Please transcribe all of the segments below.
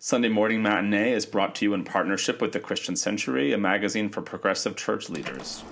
Sunday Morning Matinee is brought to you in partnership with the Christian Century, a magazine for progressive church leaders.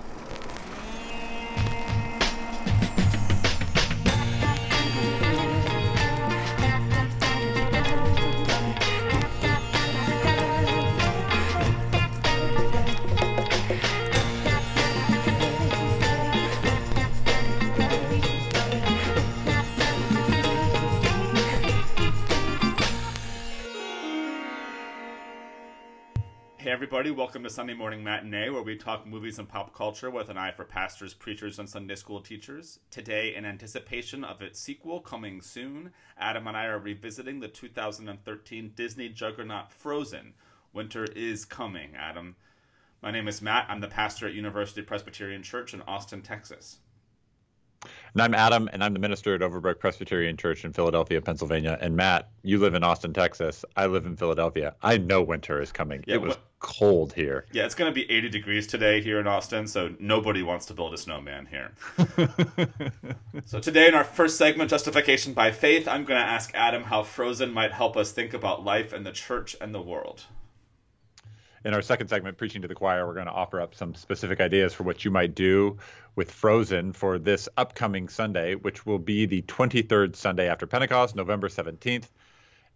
Everybody, welcome to Sunday Morning Matinee, where we talk movies and pop culture with an eye for pastors, preachers, and Sunday school teachers. Today, in anticipation of its sequel coming soon, Adam and I are revisiting the 2013 Disney juggernaut Frozen. Winter is coming, Adam. My name is Matt. I'm the pastor at University Presbyterian Church in Austin, Texas. And I'm Adam, and I'm the minister at Overbrook Presbyterian Church in Philadelphia, Pennsylvania. And Matt, you live in Austin, Texas. I live in Philadelphia. I know winter is coming. Yeah, it was wh- cold here. Yeah, it's going to be 80 degrees today here in Austin, so nobody wants to build a snowman here. so, today in our first segment, Justification by Faith, I'm going to ask Adam how Frozen might help us think about life and the church and the world. In our second segment, Preaching to the Choir, we're going to offer up some specific ideas for what you might do with Frozen for this upcoming Sunday, which will be the 23rd Sunday after Pentecost, November 17th.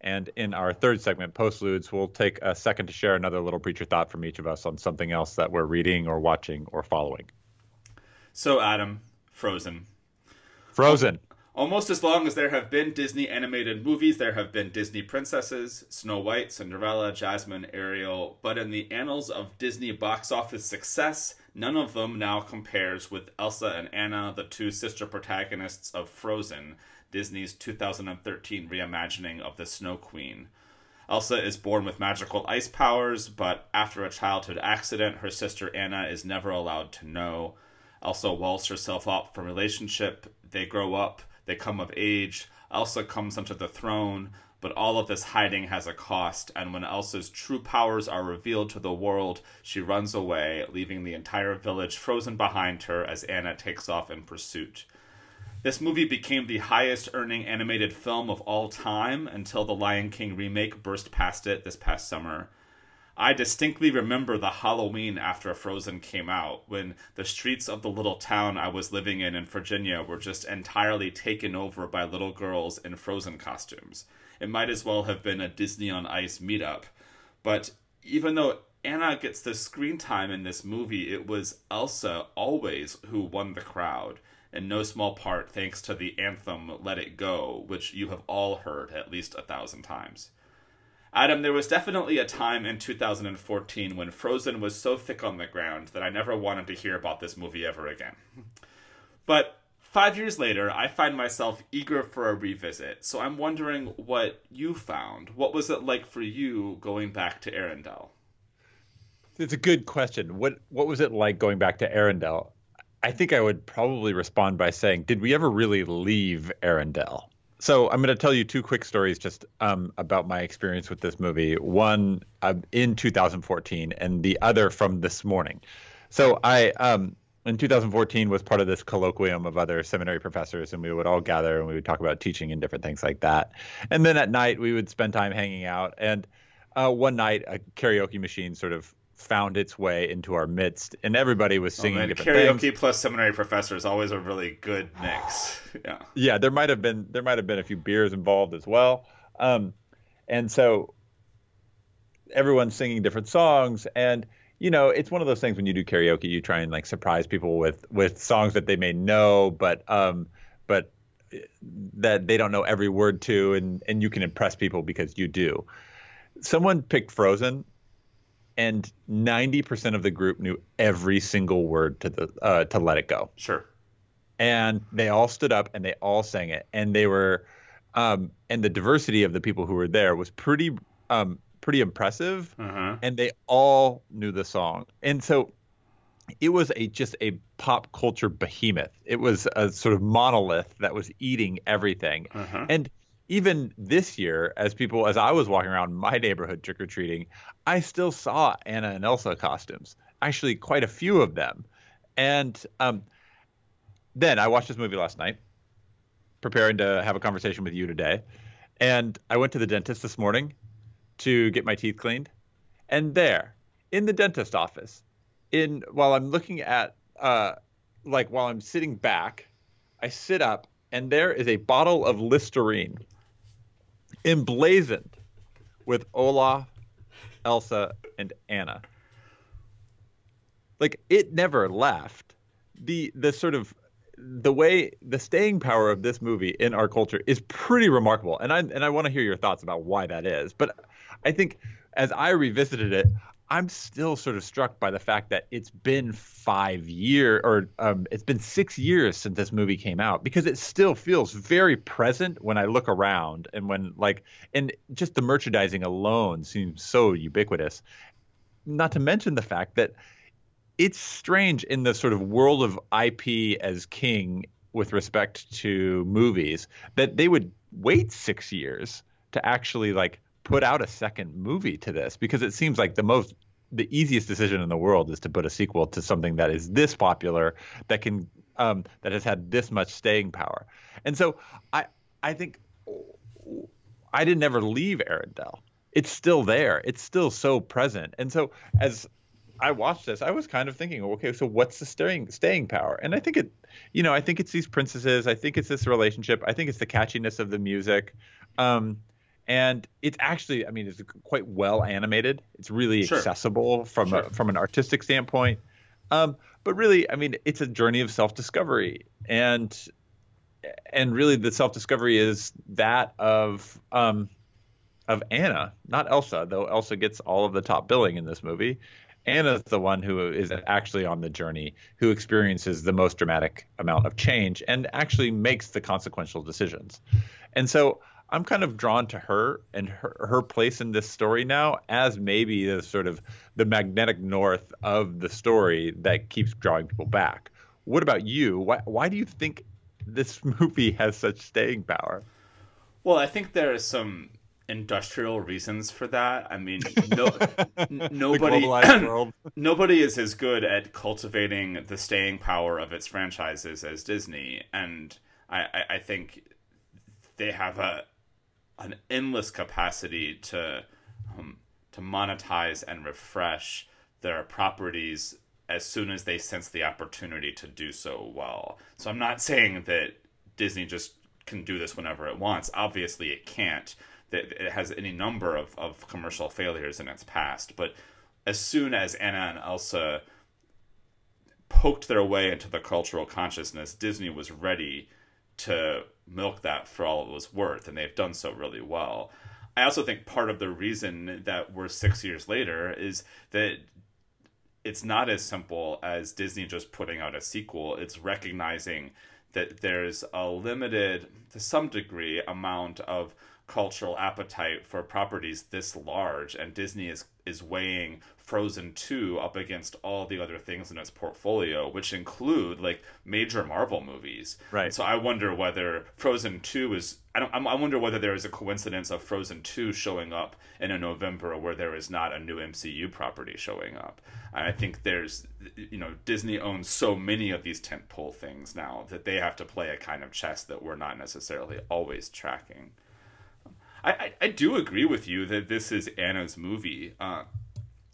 And in our third segment, Postludes, we'll take a second to share another little preacher thought from each of us on something else that we're reading or watching or following. So, Adam, Frozen. Frozen. Almost as long as there have been Disney animated movies, there have been Disney princesses Snow White, Cinderella, Jasmine, Ariel. But in the annals of Disney box office success, none of them now compares with Elsa and Anna, the two sister protagonists of Frozen, Disney's 2013 reimagining of the Snow Queen. Elsa is born with magical ice powers, but after a childhood accident, her sister Anna is never allowed to know. Elsa walls herself up from relationship. They grow up, they come of age. Elsa comes onto the throne, but all of this hiding has a cost, and when Elsa's true powers are revealed to the world, she runs away, leaving the entire village frozen behind her as Anna takes off in pursuit. This movie became the highest earning animated film of all time until the Lion King remake burst past it this past summer. I distinctly remember the Halloween after Frozen came out, when the streets of the little town I was living in in Virginia were just entirely taken over by little girls in Frozen costumes. It might as well have been a Disney on Ice meetup. But even though Anna gets the screen time in this movie, it was Elsa always who won the crowd, in no small part thanks to the anthem Let It Go, which you have all heard at least a thousand times. Adam, there was definitely a time in 2014 when Frozen was so thick on the ground that I never wanted to hear about this movie ever again. But five years later, I find myself eager for a revisit, so I'm wondering what you found. What was it like for you going back to Arendelle? It's a good question. What what was it like going back to Arendelle? I think I would probably respond by saying, did we ever really leave Arendelle? So I'm going to tell you two quick stories just um, about my experience with this movie. One uh, in 2014, and the other from this morning. So I um, in 2014 was part of this colloquium of other seminary professors, and we would all gather and we would talk about teaching and different things like that. And then at night we would spend time hanging out. And uh, one night a karaoke machine sort of found its way into our midst, and everybody was singing oh, man, different karaoke things. plus seminary professor is always a really good mix. Yeah, yeah, there might have been there might have been a few beers involved as well, um, and so everyone's singing different songs, and you know it's one of those things when you do karaoke, you try and like surprise people with with songs that they may know, but um, but that they don't know every word to, and and you can impress people because you do. Someone picked Frozen and 90% of the group knew every single word to the uh, to let it go sure. and they all stood up and they all sang it and they were um, and the diversity of the people who were there was pretty um, pretty impressive Uh-huh. and they all knew the song and so it was a just a pop culture behemoth it was a sort of monolith that was eating everything Uh-huh. and even this year, as people, as I was walking around my neighborhood trick or treating, I still saw Anna and Elsa costumes. Actually, quite a few of them. And um, then I watched this movie last night, preparing to have a conversation with you today. And I went to the dentist this morning to get my teeth cleaned, and there, in the dentist office, in while I'm looking at uh, like while I'm sitting back, I sit up, and there is a bottle of Listerine, emblazoned with Olaf, Elsa, and Anna. Like it never left. The the sort of the way the staying power of this movie in our culture is pretty remarkable, and I and I want to hear your thoughts about why that is. But I think as I revisited it, I'm still sort of struck by the fact that it's been five years or um, it's been six years since this movie came out because it still feels very present when I look around and when like and just the merchandising alone seems so ubiquitous. Not to mention the fact that it's strange in the sort of world of IP as king with respect to movies that they would wait six years to actually like put out a second movie to this because it seems like the most the easiest decision in the world is to put a sequel to something that is this popular that can um, that has had this much staying power and so i i think i didn't ever leave arendelle it's still there it's still so present and so as I watched this, I was kind of thinking, okay, so what's the staying staying power? And I think it, you know, I think it's these princesses. I think it's this relationship. I think it's the catchiness of the music, um, and it's actually, I mean, it's quite well animated. It's really sure. accessible from sure. a, from an artistic standpoint. Um, but really, I mean, it's a journey of self discovery, and and really, the self discovery is that of um, of Anna, not Elsa, though Elsa gets all of the top billing in this movie. Anna's the one who is actually on the journey, who experiences the most dramatic amount of change and actually makes the consequential decisions. And so I'm kind of drawn to her and her, her place in this story now as maybe the sort of the magnetic north of the story that keeps drawing people back. What about you? Why, why do you think this movie has such staying power? Well, I think there are some industrial reasons for that. I mean, no, n- nobody nobody is as good at cultivating the staying power of its franchises as Disney, and I, I, I think they have a an endless capacity to um, to monetize and refresh their properties as soon as they sense the opportunity to do so well. So I'm not saying that Disney just can do this whenever it wants. Obviously, it can't it has any number of, of commercial failures in its past. But as soon as Anna and Elsa poked their way into the cultural consciousness, Disney was ready to milk that for all it was worth, and they've done so really well. I also think part of the reason that we're six years later is that it's not as simple as Disney just putting out a sequel. It's recognizing that there's a limited, to some degree, amount of cultural appetite for properties this large and Disney is is weighing Frozen 2 up against all the other things in its portfolio which include like major Marvel movies. Right. so I wonder whether Frozen 2 is I don't I wonder whether there is a coincidence of Frozen 2 showing up in a November where there is not a new MCU property showing up. And I think there's you know Disney owns so many of these tentpole things now that they have to play a kind of chess that we're not necessarily always tracking. I, I, I do agree with you that this is Anna's movie. Uh,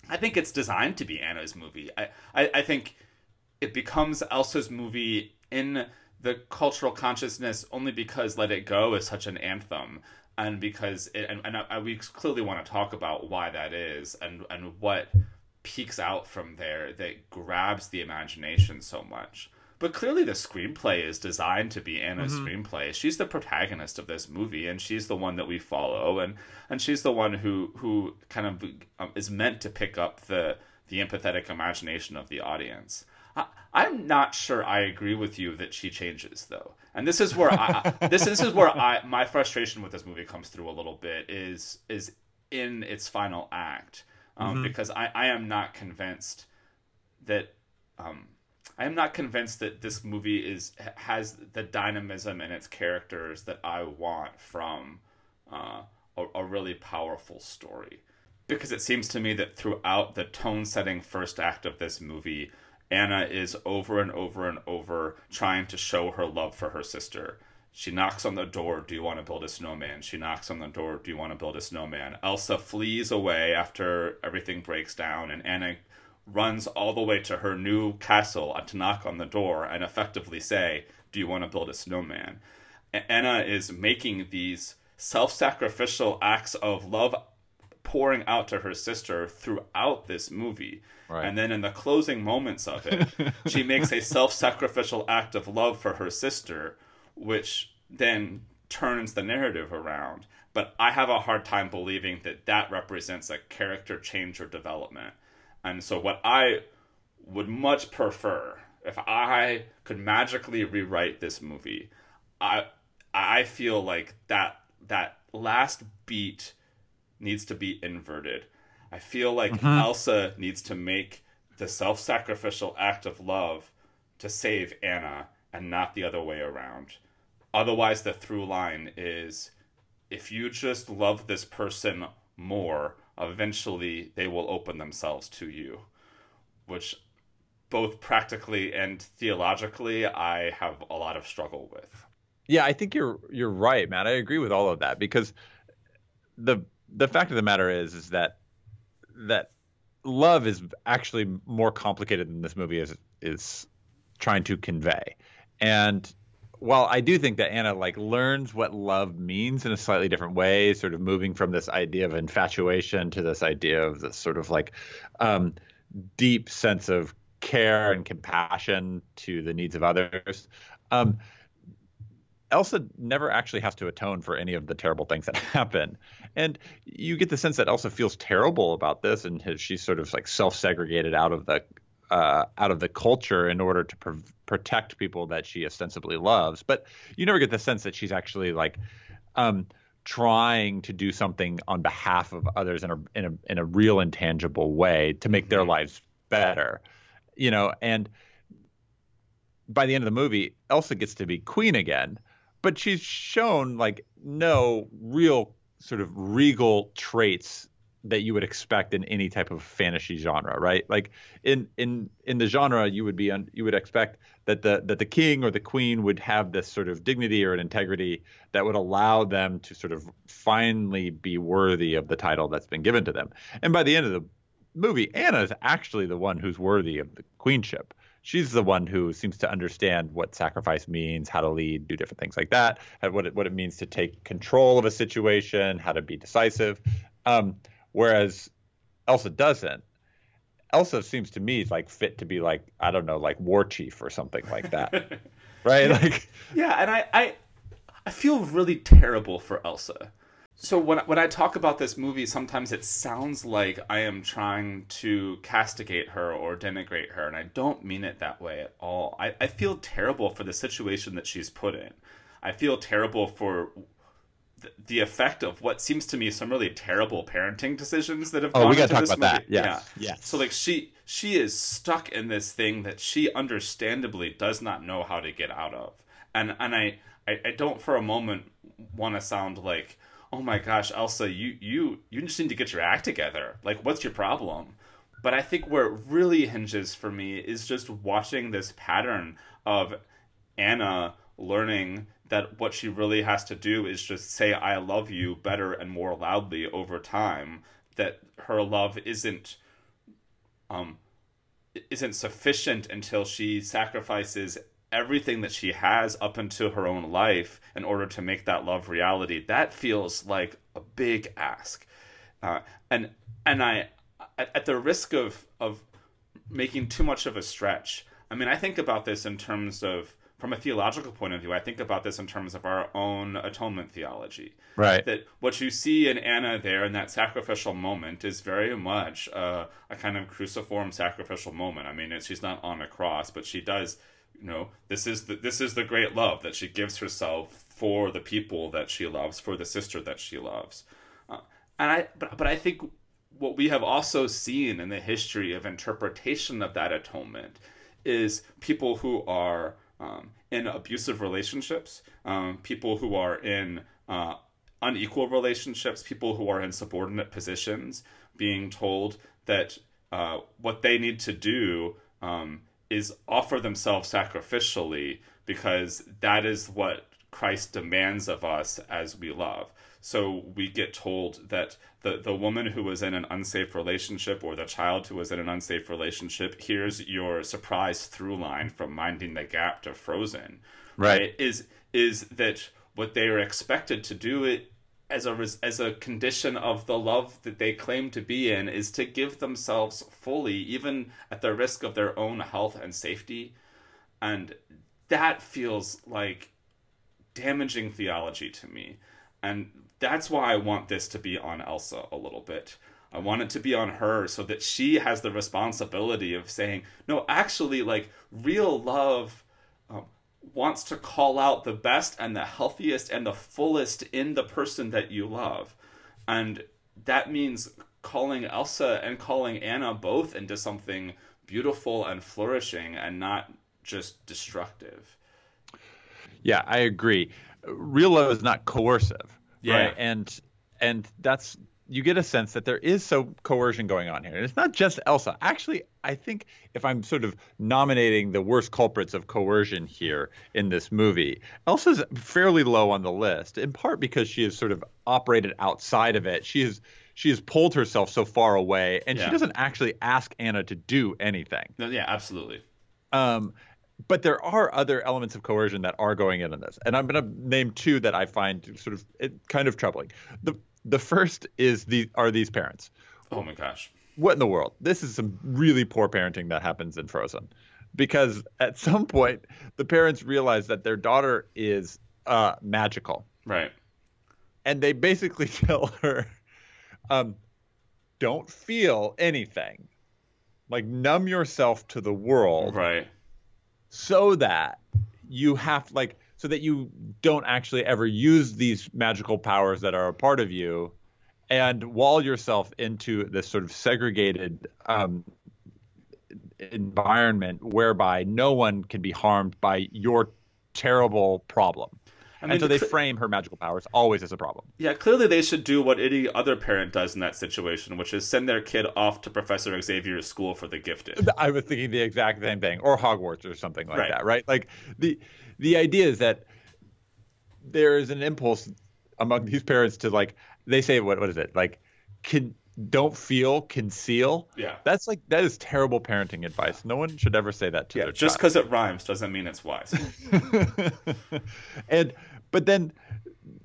I think it's designed to be Anna's movie. I, I, I think it becomes Elsa's movie in the cultural consciousness only because Let It Go is such an anthem and because it, and, and I, we clearly want to talk about why that is and and what peeks out from there that grabs the imagination so much. But clearly, the screenplay is designed to be Anna's mm-hmm. screenplay. She's the protagonist of this movie, and she's the one that we follow, and and she's the one who who kind of um, is meant to pick up the the empathetic imagination of the audience. I, I'm not sure I agree with you that she changes though, and this is where I this this is where I my frustration with this movie comes through a little bit is is in its final act um, mm-hmm. because I I am not convinced that um, I am not convinced that this movie is has the dynamism in its characters that I want from uh, a, a really powerful story. Because it seems to me that throughout the tone setting first act of this movie, Anna is over and over and over trying to show her love for her sister. She knocks on the door, Do you want to build a snowman? She knocks on the door, Do you want to build a snowman? Elsa flees away after everything breaks down, and Anna runs all the way to her new castle to knock on the door and effectively say, Do you want to build a snowman? Anna is making these self sacrificial acts of love pouring out to her sister throughout this movie. Right. And then in the closing moments of it, she makes a self sacrificial act of love for her sister which then turns the narrative around. But I have a hard time believing that that represents a character change or development. And so, what I would much prefer if I could magically rewrite this movie, I I feel like that that last beat needs to be inverted. I feel like mm-hmm. Elsa needs to make the self-sacrificial act of love to save Anna and not the other way around. Otherwise, the through line is if you just love this person more, eventually they will open themselves to you, which both practically and theologically I have a lot of struggle with. Yeah, I think you're you're right, Matt. I agree with all of that because the the fact of the matter is is that that love is actually more complicated than this movie is is trying to convey. And while I do think that Anna like learns what love means in a slightly different way, sort of moving from this idea of infatuation to this idea of this sort of like um, deep sense of care and compassion to the needs of others. Um, Elsa never actually has to atone for any of the terrible things that happen. And you get the sense that Elsa feels terrible about this and has, she's sort of like self segregated out of the uh, out of the culture in order to pr- protect people that she ostensibly loves. But you never get the sense that she's actually like um, trying to do something on behalf of others in a in a in a real intangible way to make their mm-hmm. lives better. You know, and by the end of the movie, Elsa gets to be queen again, but she's shown like no real sort of regal traits that you would expect in any type of fantasy genre, right? Like in in in the genre, you would be un, you would expect that the that the king or the queen would have this sort of dignity or an integrity that would allow them to sort of finally be worthy of the title that's been given to them. And by the end of the movie, Anna is actually the one who's worthy of the queenship. She's the one who seems to understand what sacrifice means, how to lead, do different things like that, what it, what it means to take control of a situation, how to be decisive. Um, whereas Elsa doesn't. Elsa seems to me like fit to be like I don't know, like war chief or something like that, right? Like yeah, and I, I I feel really terrible for Elsa. So when when I talk about this movie, sometimes it sounds like I am trying to castigate her or denigrate her, and I don't mean it that way at all. I, I feel terrible for the situation that she's put in. I feel terrible for the effect of what seems to me some really terrible parenting decisions that have. Oh, we got to talk about movie. that. Yes. Yeah, yeah. So like she she is stuck in this thing that she understandably does not know how to get out of, and and I I, I don't for a moment want to sound like oh my gosh Elsa you you you just need to get your act together like what's your problem, but I think where it really hinges for me is just watching this pattern of Anna learning that what she really has to do is just say I love you better and more loudly over time that her love isn't um isn't sufficient until she sacrifices everything that she has up into her own life in order to make that love reality. That feels like a big ask. Uh, and and i at, at the risk of of making too much of a stretch i mean i think about this in terms of from a theological point of view, I think about this in terms of our own atonement theology. Right. That what you see in Anna there in that sacrificial moment is very much uh, a kind of cruciform sacrificial moment. I mean, she's not on a cross, but she does. You know, this is the this is the great love that she gives herself for the people that she loves, for the sister that she loves. Uh, and I, but but I think what we have also seen in the history of interpretation of that atonement is people who are um, in abusive relationships, um, people who are in uh, unequal relationships, people who are in subordinate positions, being told that uh, what they need to do um, is offer themselves sacrificially because that is what Christ demands of us as we love. So we get told that the, the woman who was in an unsafe relationship or the child who was in an unsafe relationship, here's your surprise through line from Minding the Gap to Frozen. Right. right? Is is that what they are expected to do it as a as a condition of the love that they claim to be in is to give themselves fully even at the risk of their own health and safety and that feels like damaging theology to me and that's why I want this to be on Elsa a little bit. I want it to be on her so that she has the responsibility of saying, no, actually, like, real love um, wants to call out the best and the healthiest and the fullest in the person that you love. And that means calling Elsa and calling Anna both into something beautiful and flourishing and not just destructive. Yeah, I agree. Real love is not coercive yeah. Right. And and that's you get a sense that there is so coercion going on here. And it's not just Elsa. Actually, I think if I'm sort of nominating the worst culprits of coercion here in this movie, Elsa's fairly low on the list, in part because she has sort of operated outside of it. She has she has pulled herself so far away and yeah. she doesn't actually ask Anna to do anything. No, yeah, absolutely. Um, but there are other elements of coercion that are going in on this, and I'm going to name two that I find sort of kind of troubling. the The first is the are these parents. Oh my gosh! What in the world? This is some really poor parenting that happens in Frozen, because at some point the parents realize that their daughter is uh, magical, right? And they basically tell her, um, "Don't feel anything." Like numb yourself to the world, right? So that you have like so that you don't actually ever use these magical powers that are a part of you and wall yourself into this sort of segregated um, environment whereby no one can be harmed by your terrible problem. I mean, and so they frame her magical powers always as a problem. Yeah, clearly they should do what any other parent does in that situation, which is send their kid off to Professor Xavier's school for the gifted. I was thinking the exact same thing, or Hogwarts or something like right. that, right? Like the the idea is that there is an impulse among these parents to like they say what what is it like can don't feel conceal. Yeah. That's like that is terrible parenting advice. No one should ever say that to yeah, their just because it rhymes doesn't mean it's wise. And but then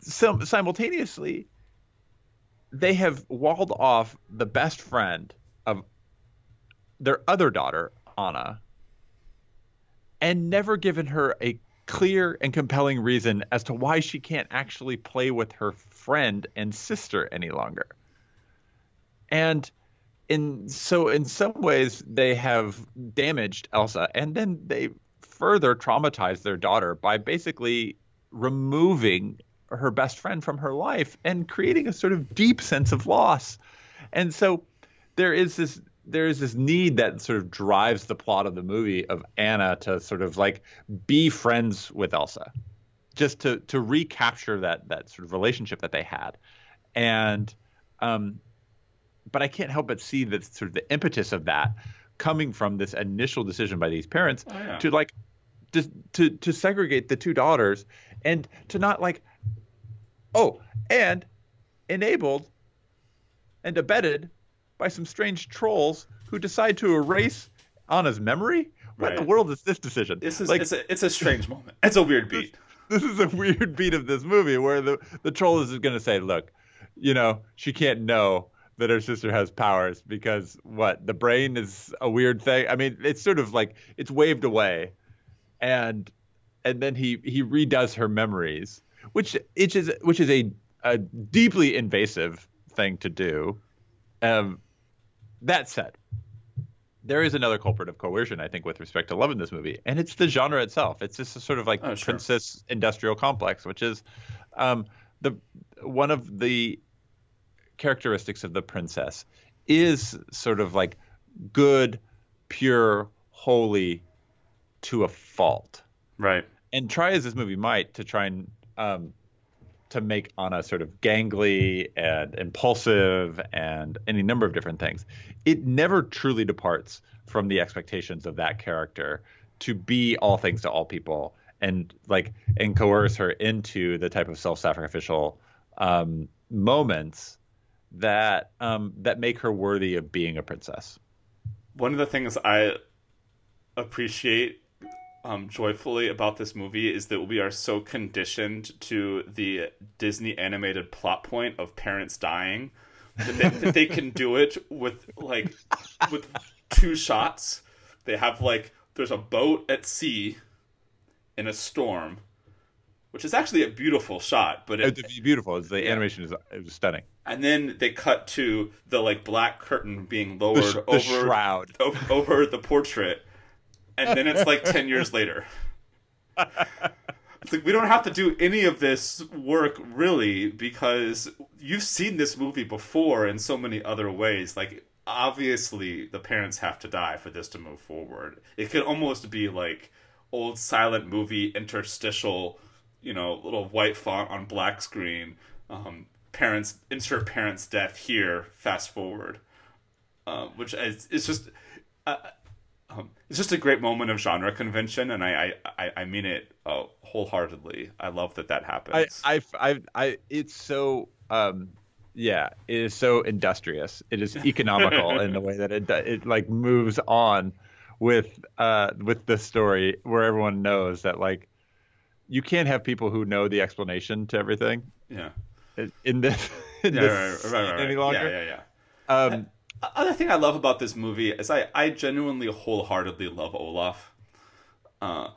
some simultaneously they have walled off the best friend of their other daughter anna and never given her a clear and compelling reason as to why she can't actually play with her friend and sister any longer and in so in some ways they have damaged Elsa and then they further traumatized their daughter by basically removing her best friend from her life and creating a sort of deep sense of loss. And so there is this there is this need that sort of drives the plot of the movie of Anna to sort of like be friends with Elsa. Just to to recapture that that sort of relationship that they had. And um but I can't help but see that sort of the impetus of that coming from this initial decision by these parents oh, yeah. to like to, to to segregate the two daughters and to not like oh and enabled and abetted by some strange trolls who decide to erase Anna's memory. What right. in the world is this decision? This is like, it's a, it's a strange moment. It's a weird beat. This, this is a weird beat of this movie where the the troll is going to say, "Look, you know, she can't know that her sister has powers because what the brain is a weird thing. I mean, it's sort of like it's waved away, and and then he he redoes her memories, which which is which is a a deeply invasive thing to do. Um, that said, there is another culprit of coercion, I think, with respect to love in this movie, and it's the genre itself. It's just a sort of like oh, sure. princess industrial complex, which is um, the one of the characteristics of the princess is sort of like good, pure, holy to a fault. Right. And try as this movie might to try and um, to make Anna sort of gangly and impulsive and any number of different things, it never truly departs from the expectations of that character to be all things to all people and like and coerce her into the type of self-sacrificial um, moments that um, that make her worthy of being a princess. One of the things I appreciate um, joyfully about this movie is that we are so conditioned to the Disney animated plot point of parents dying that they, that they can do it with like with two shots. They have like there's a boat at sea in a storm, which is actually a beautiful shot. But it, it's beautiful. It's, the yeah. animation is it was stunning. And then they cut to the like black curtain being lowered the, the over shroud over, over the portrait and then it's like 10 years later. It's like we don't have to do any of this work really because you've seen this movie before in so many other ways. Like obviously the parents have to die for this to move forward. It could almost be like old silent movie interstitial, you know, little white font on black screen. Um, parents insert parents' death here. Fast forward, uh, which is it's just. Uh, um, it's just a great moment of genre convention, and I I, I mean it uh, wholeheartedly. I love that that happens. I I I, I it's so um yeah, it is so industrious. It is economical in the way that it it like moves on with uh with the story where everyone knows that like you can't have people who know the explanation to everything. Yeah. In this, in yeah, this right, right, right, right. any longer. Yeah, yeah, yeah. Um, other thing I love about this movie is I, I genuinely wholeheartedly love Olaf. Uh,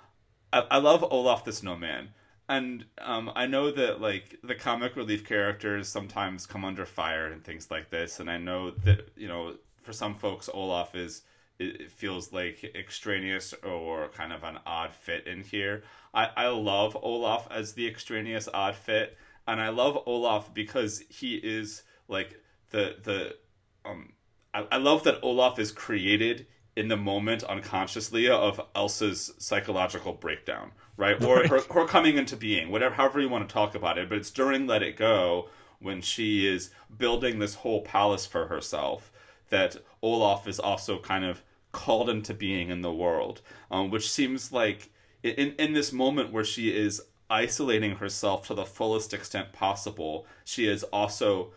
I, I love Olaf the Snowman. And um, I know that like the comic relief characters sometimes come under fire and things like this, and I know that you know for some folks Olaf is it feels like extraneous or kind of an odd fit in here. I, I love Olaf as the extraneous odd fit, and I love Olaf because he is like the the um I, I love that Olaf is created in the moment unconsciously of Elsa's psychological breakdown, right? Or right. Her, her coming into being, whatever, however you want to talk about it. But it's during Let It Go when she is building this whole palace for herself that Olaf is also kind of called into being in the world, um, which seems like in in this moment where she is isolating herself to the fullest extent possible, she is also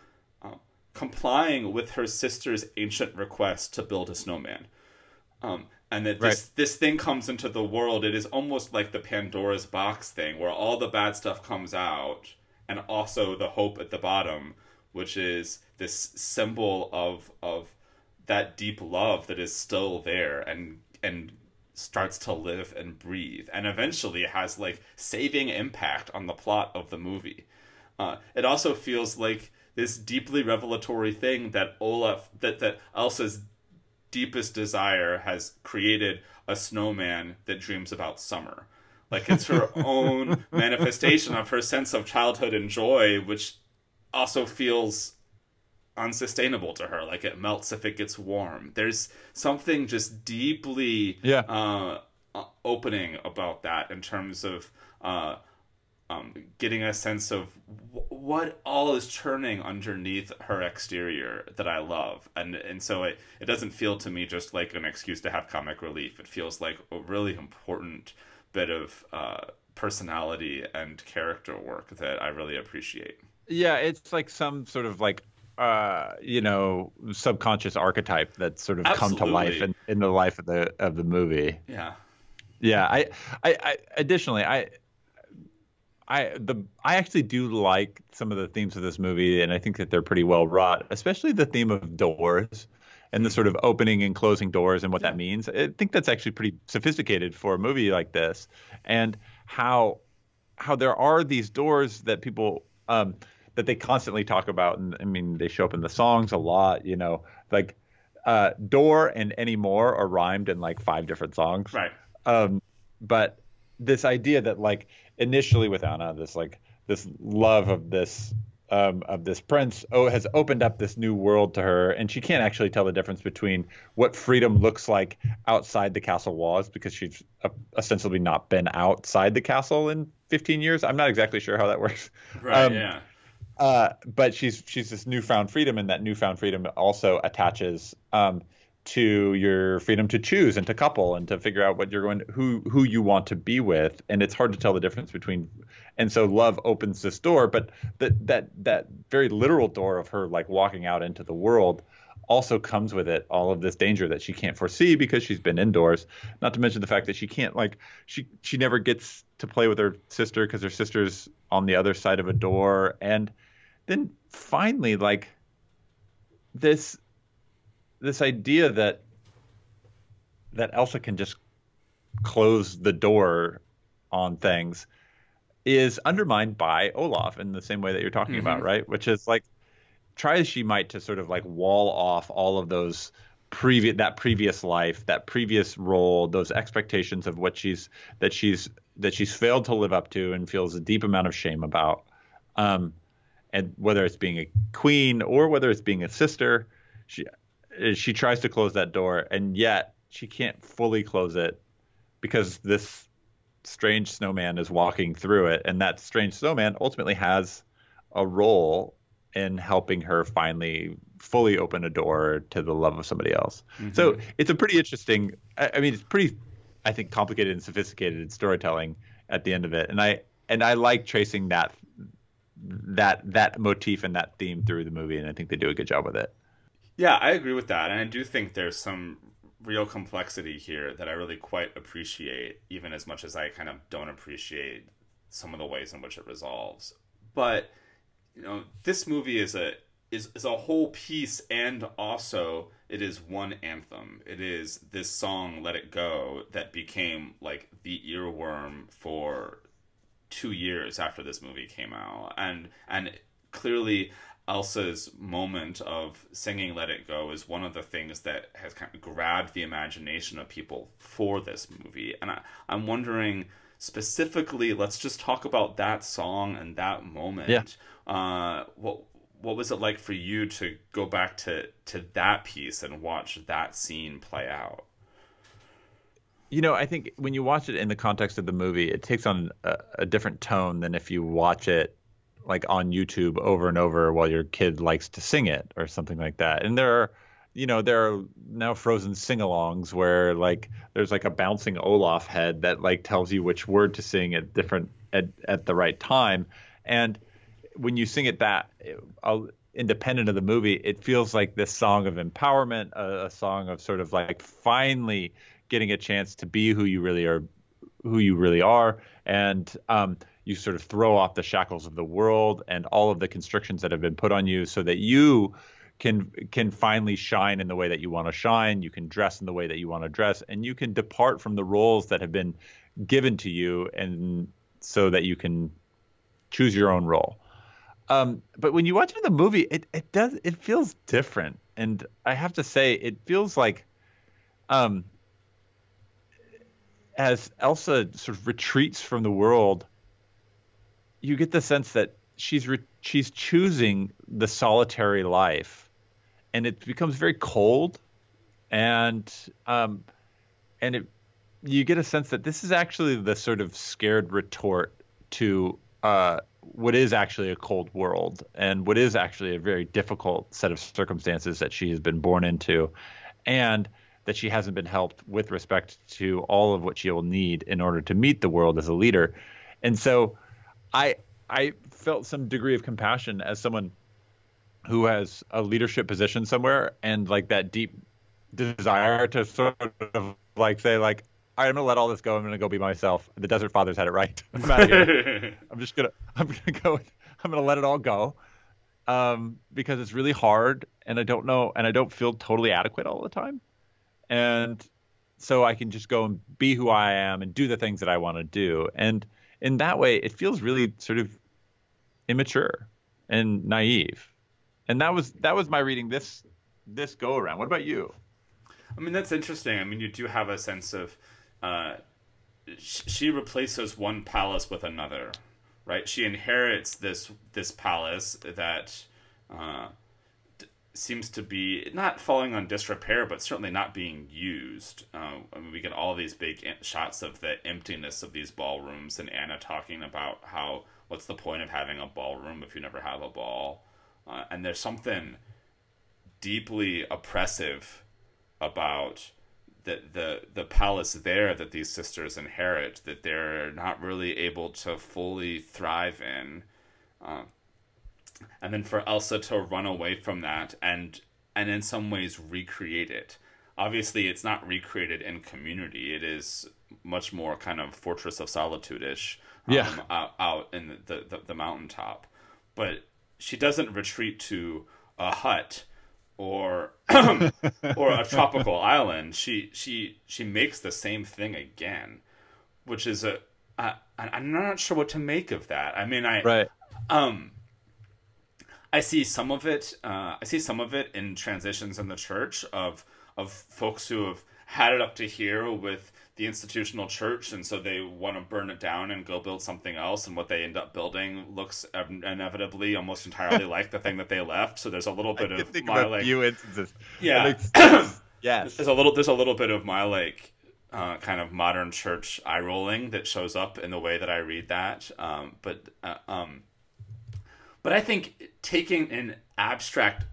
complying with her sister's ancient request to build a snowman. Um, and that this right. this thing comes into the world. It is almost like the Pandora's box thing, where all the bad stuff comes out, and also the hope at the bottom, which is this symbol of of that deep love that is still there and and starts to live and breathe, and eventually has like saving impact on the plot of the movie. Uh, it also feels like this deeply revelatory thing that Olaf that that Elsa's deepest desire has created a snowman that dreams about summer. Like it's her own manifestation of her sense of childhood and joy, which also feels unsustainable to her. Like it melts if it gets warm. There's something just deeply yeah. uh, opening about that in terms of uh, um, getting a sense of w- what all is churning underneath her exterior that I love, and and so it it doesn't feel to me just like an excuse to have comic relief. It feels like a really important bit of uh, personality and character work that I really appreciate. Yeah, it's like some sort of like uh, you know, subconscious archetype that's sort of Absolutely. come to life in, in the life of the of the movie. Yeah. Yeah, I, I, I additionally, I, I the I actually do like some of the themes of this movie, and I think that they're pretty well wrought, especially the theme of doors and the sort of opening and closing doors and what that means. I think that's actually pretty sophisticated for a movie like this, and how how there are these doors that people um, that they constantly talk about, and I mean they show up in the songs a lot. You know, like uh, door and anymore are rhymed in like five different songs. Right. Um, but this idea that like initially with Anna, this like this love of this um, of this prince oh, has opened up this new world to her, and she can't actually tell the difference between what freedom looks like outside the castle walls because she's uh, ostensibly not been outside the castle in 15 years. I'm not exactly sure how that works. Right. Um, yeah. Uh, but she's she's this newfound freedom, and that newfound freedom also attaches um, to your freedom to choose and to couple and to figure out what you're going to, who who you want to be with. And it's hard to tell the difference between and so love opens this door but that that that very literal door of her like walking out into the world also comes with it all of this danger that she can't foresee because she's been indoors. Not to mention the fact that she can't like she she never gets to play with her sister because her sister's on the other side of a door. And then finally like this this idea that that Elsa can just close the door on things is undermined by Olaf in the same way that you're talking mm-hmm. about, right? Which is like try as she might to sort of like wall off all of those previous that previous life, that previous role, those expectations of what she's that she's that she's failed to live up to and feels a deep amount of shame about. Um, and whether it's being a queen or whether it's being a sister, she she tries to close that door, and yet she can't fully close it because this strange snowman is walking through it, and that strange snowman ultimately has a role in helping her finally fully open a door to the love of somebody else. Mm-hmm. So it's a pretty interesting. I, mean, it's pretty, I think, complicated and sophisticated storytelling at the end of it, and I and I like tracing that that that motif and that theme through the movie, and I think they do a good job with it. Yeah, I agree with that, and I do think there's some real complexity here that I really quite appreciate, even as much as I kind of don't appreciate some of the ways in which it resolves. But you know, this movie is a is is a whole piece, and also it is one anthem. It is this song "Let It Go" that became like the earworm for two years after this movie came out, and and clearly Elsa's moment of singing Let It Go is one of the things that has kind of grabbed the imagination of people for this movie. And I, I'm wondering specifically, let's just talk about that song and that moment. Yeah. Uh, what what was it like for you to go back to, to that piece and watch that scene play out? You know, I think when you watch it in the context of the movie, it takes on a, a different tone than if you watch it like on YouTube over and over while your kid likes to sing it or something like that. And there are, you know, there are now frozen sing-alongs where like there's like a bouncing Olaf head that like tells you which word to sing at different at at the right time. And when you sing it that uh, independent of the movie, it feels like this song of empowerment, a, a song of sort of like finally getting a chance to be who you really are, who you really are, and um, you sort of throw off the shackles of the world and all of the constrictions that have been put on you so that you can can finally shine in the way that you want to shine. You can dress in the way that you want to dress and you can depart from the roles that have been given to you and so that you can choose your own role. Um, but when you watch it in the movie it, it does it feels different. And i have to say it feels like um, as elsa sort of retreats from the world you get the sense that she's re- she's choosing the solitary life, and it becomes very cold, and um, and it you get a sense that this is actually the sort of scared retort to uh, what is actually a cold world and what is actually a very difficult set of circumstances that she has been born into, and that she hasn't been helped with respect to all of what she will need in order to meet the world as a leader. And so I I felt some degree of compassion as someone who has a leadership position somewhere and like that deep desire to sort of like say like right, I'm gonna let all this go. I'm gonna go be myself. The Desert Fathers had it right. I'm out of here. I'm just gonna I'm gonna go. I'm gonna let it all go um, because it's really hard, and I don't know, and I don't feel totally adequate all the time, and so I can just go and be who I am and do the things that I want to do. And in that way, it feels really sort of immature and naive. And that was that was my reading this this go around. What about you? I mean, that's interesting. I mean, you do have a sense of uh, she replaces one palace with another, right? She inherits this this palace that uh, seems to be not falling on disrepair, but certainly not being used. Uh, I mean, we get all these big shots of the emptiness of these ballrooms, and Anna talking about how what's the point of having a ballroom if you never have a ball? Uh, and there's something deeply oppressive about the the the palace there that these sisters inherit that they're not really able to fully thrive in. Uh, and then for Elsa to run away from that and and in some ways recreate it. Obviously, it's not recreated in community. It is much more kind of Fortress of Solitude ish. Um, yeah. Out, out in the, the the mountaintop, but she doesn't retreat to a hut or or a tropical island. She she she makes the same thing again, which is a I, I'm not sure what to make of that. I mean, I right. um I see some of it. Uh, I see some of it in transitions in the church of of folks who have had it up to here with the institutional church, and so they want to burn it down and go build something else. And what they end up building looks inevitably almost entirely like the thing that they left. So there's a little bit I of my like, few instances. yeah, yes. there's a little there's a little bit of my like uh, kind of modern church eye rolling that shows up in the way that I read that. Um, but uh, um, but I think taking an abstract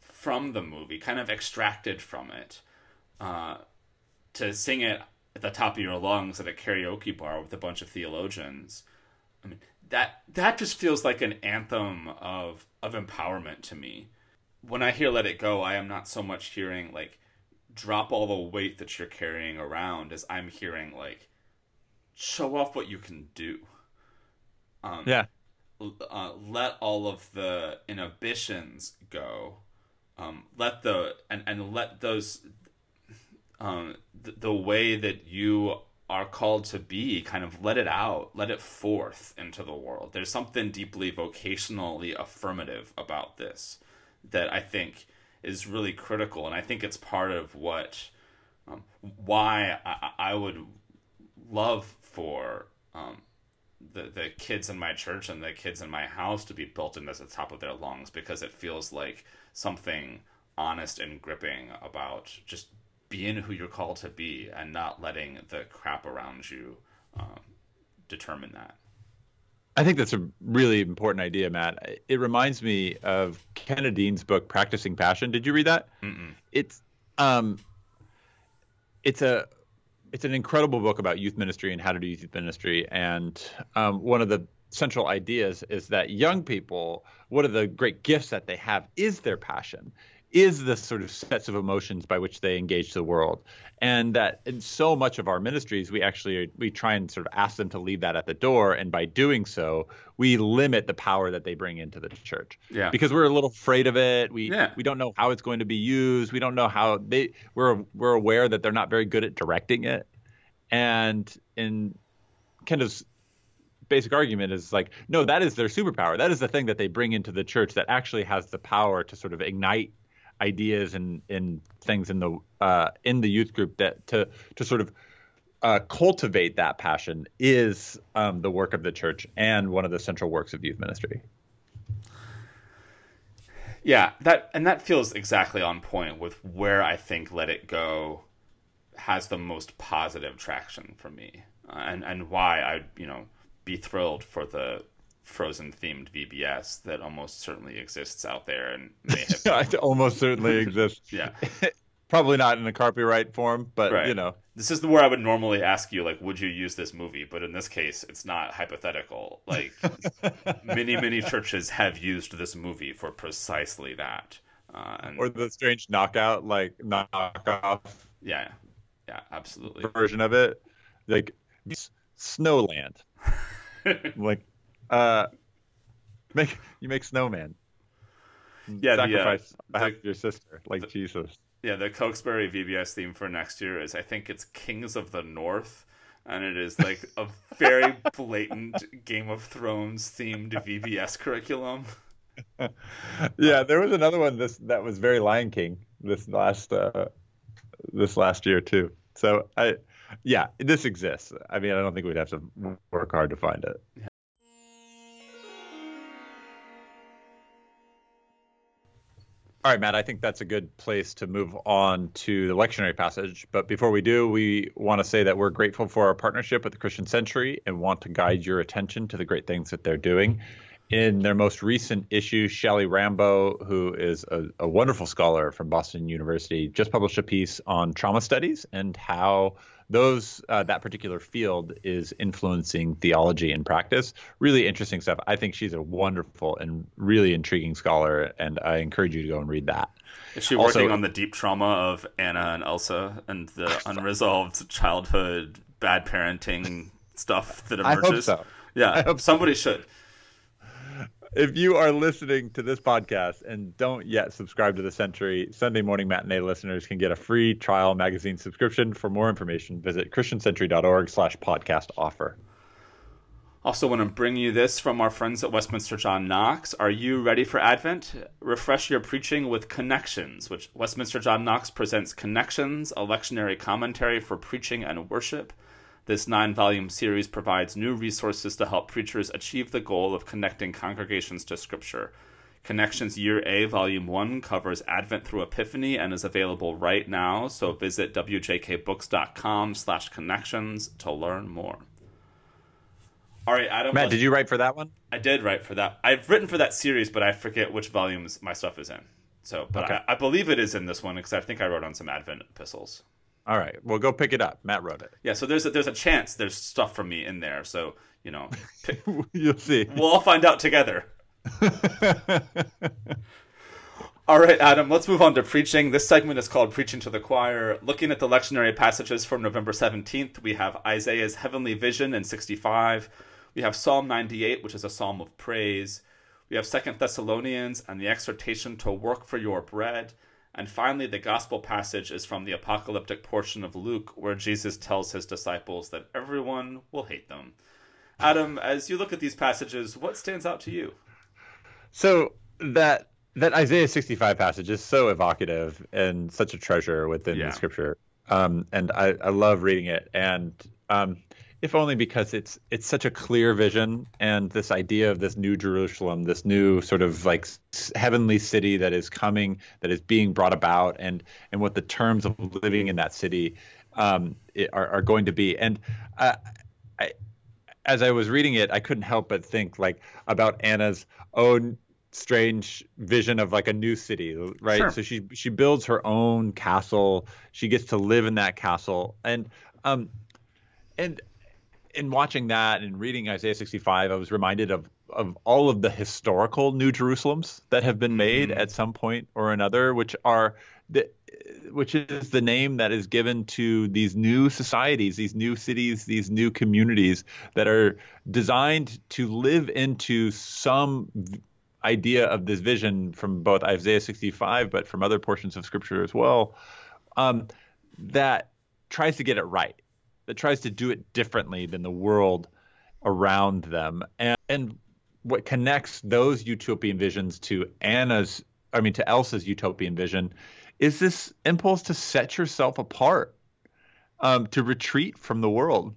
from the movie, kind of extracted from it, uh, to sing it at the top of your lungs at a karaoke bar with a bunch of theologians, I mean that that just feels like an anthem of of empowerment to me. When I hear "Let It Go," I am not so much hearing like drop all the weight that you're carrying around as I'm hearing like show off what you can do. Um, yeah uh, let all of the inhibitions go. Um, let the and and let those um, the, the way that you are called to be kind of let it out let it forth into the world there's something deeply vocationally affirmative about this that i think is really critical and i think it's part of what um, why I, I would love for um, the the kids in my church and the kids in my house to be built into the top of their lungs because it feels like something honest and gripping about just being who you're called to be and not letting the crap around you um, determine that. I think that's a really important idea, Matt. It reminds me of Kenda Dean's book, Practicing Passion. Did you read that? Mm-mm. It's um, it's a it's an incredible book about youth ministry and how to do youth ministry. And um, one of the central ideas is that young people, one of the great gifts that they have is their passion, is the sort of sets of emotions by which they engage the world. And that in so much of our ministries, we actually we try and sort of ask them to leave that at the door, and by doing so, we limit the power that they bring into the church. Yeah. Because we're a little afraid of it. We yeah. we don't know how it's going to be used. We don't know how they we're we're aware that they're not very good at directing it. And in kind Kenda's basic argument is like, no, that is their superpower. That is the thing that they bring into the church that actually has the power to sort of ignite ideas and, and things in the uh, in the youth group that to to sort of uh, cultivate that passion is um, the work of the church and one of the central works of youth ministry. Yeah, that and that feels exactly on point with where I think Let It Go has the most positive traction for me, uh, and and why I you know be thrilled for the Frozen themed VBS that almost certainly exists out there and may have almost certainly exists. yeah. Probably not in a copyright form, but right. you know. This is the where I would normally ask you, like, would you use this movie? But in this case, it's not hypothetical. Like, many, many churches have used this movie for precisely that. Uh, and, or the strange knockout, like knockoff. Yeah, yeah, absolutely. Version of it, like Snowland. like uh, make you make snowman. Yeah, sacrifice the, uh, the, your sister like the, Jesus. Yeah, the Cokesbury VBS theme for next year is I think it's Kings of the North, and it is like a very blatant Game of Thrones themed VBS curriculum. yeah, there was another one this that was very Lion King this last uh, this last year too. So I, yeah, this exists. I mean, I don't think we'd have to work hard to find it. All right, Matt, I think that's a good place to move on to the lectionary passage. But before we do, we want to say that we're grateful for our partnership with the Christian Century and want to guide your attention to the great things that they're doing. in their most recent issue, Shelly Rambo, who is a, a, wonderful scholar from Boston University, just published a piece on trauma studies and how those uh, that particular field is influencing theology and practice. Really interesting stuff. I think she's a wonderful and really intriguing scholar, and I encourage you to go and read that. Is she also, working on the deep trauma of Anna and Elsa and the unresolved childhood bad parenting stuff that emerges? I hope so. Yeah, I hope somebody so. should if you are listening to this podcast and don't yet subscribe to the Century, Sunday Morning Matinee listeners can get a free trial magazine subscription. For more information, visit christiancentury.org slash podcast offer. Also, want to bring you this from our friends at Westminster John Knox. Are you ready for Advent? Refresh your preaching with Connections, which Westminster John Knox presents Connections, a lectionary commentary for preaching and worship. This nine volume series provides new resources to help preachers achieve the goal of connecting congregations to Scripture. Connections Year A, Volume 1 covers Advent through Epiphany and is available right now, so visit wjkbooks.com slash connections to learn more. All right, Adam. Matt, did you write for that one? I did write for that. I've written for that series, but I forget which volumes my stuff is in. So, but okay. I, I, believe it is in this one because I think I wrote on some Advent epistles. All right. Well, go pick it up. Matt wrote it. Yeah. So there's a, there's a chance there's stuff from me in there. So you know, pick... you'll see. We'll all find out together. all right, Adam. Let's move on to preaching. This segment is called "Preaching to the Choir." Looking at the lectionary passages from November seventeenth, we have Isaiah's heavenly vision in sixty-five. We have Psalm ninety-eight, which is a psalm of praise. We have Second Thessalonians and the exhortation to work for your bread. And finally, the gospel passage is from the apocalyptic portion of Luke, where Jesus tells his disciples that everyone will hate them. Adam, as you look at these passages, what stands out to you? So that that Isaiah 65 passage is so evocative and such a treasure within yeah. the scripture. Um, and I, I love reading it. And um, if only because it's it's such a clear vision and this idea of this new Jerusalem, this new sort of like heavenly city that is coming, that is being brought about, and and what the terms of living in that city um, are, are going to be. And uh, I, as I was reading it, I couldn't help but think like about Anna's own strange vision of like a new city, right? Sure. So she she builds her own castle. She gets to live in that castle, and um, and in watching that and reading Isaiah 65, I was reminded of of all of the historical New Jerusalems that have been made mm-hmm. at some point or another, which are the which is the name that is given to these new societies, these new cities, these new communities that are designed to live into some idea of this vision from both Isaiah 65, but from other portions of Scripture as well, um, that tries to get it right that tries to do it differently than the world around them. And, and what connects those utopian visions to Anna's, I mean, to Elsa's utopian vision is this impulse to set yourself apart, um, to retreat from the world,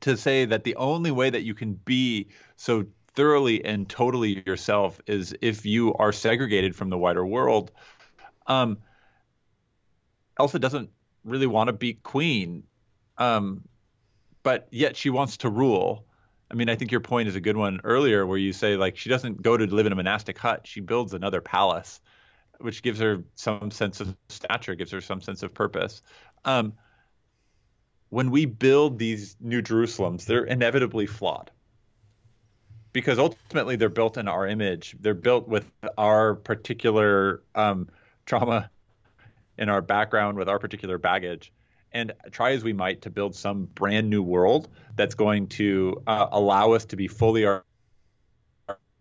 to say that the only way that you can be so thoroughly and totally yourself is if you are segregated from the wider world. Um, Elsa doesn't really want to be queen. Um, but yet she wants to rule. I mean, I think your point is a good one earlier, where you say like she doesn't go to live in a monastic hut; she builds another palace, which gives her some sense of stature, gives her some sense of purpose. Um, when we build these new Jerusalems, they're inevitably flawed because ultimately they're built in our image. They're built with our particular um, trauma in our background, with our particular baggage and try as we might to build some brand new world that's going to uh, allow us to be fully our,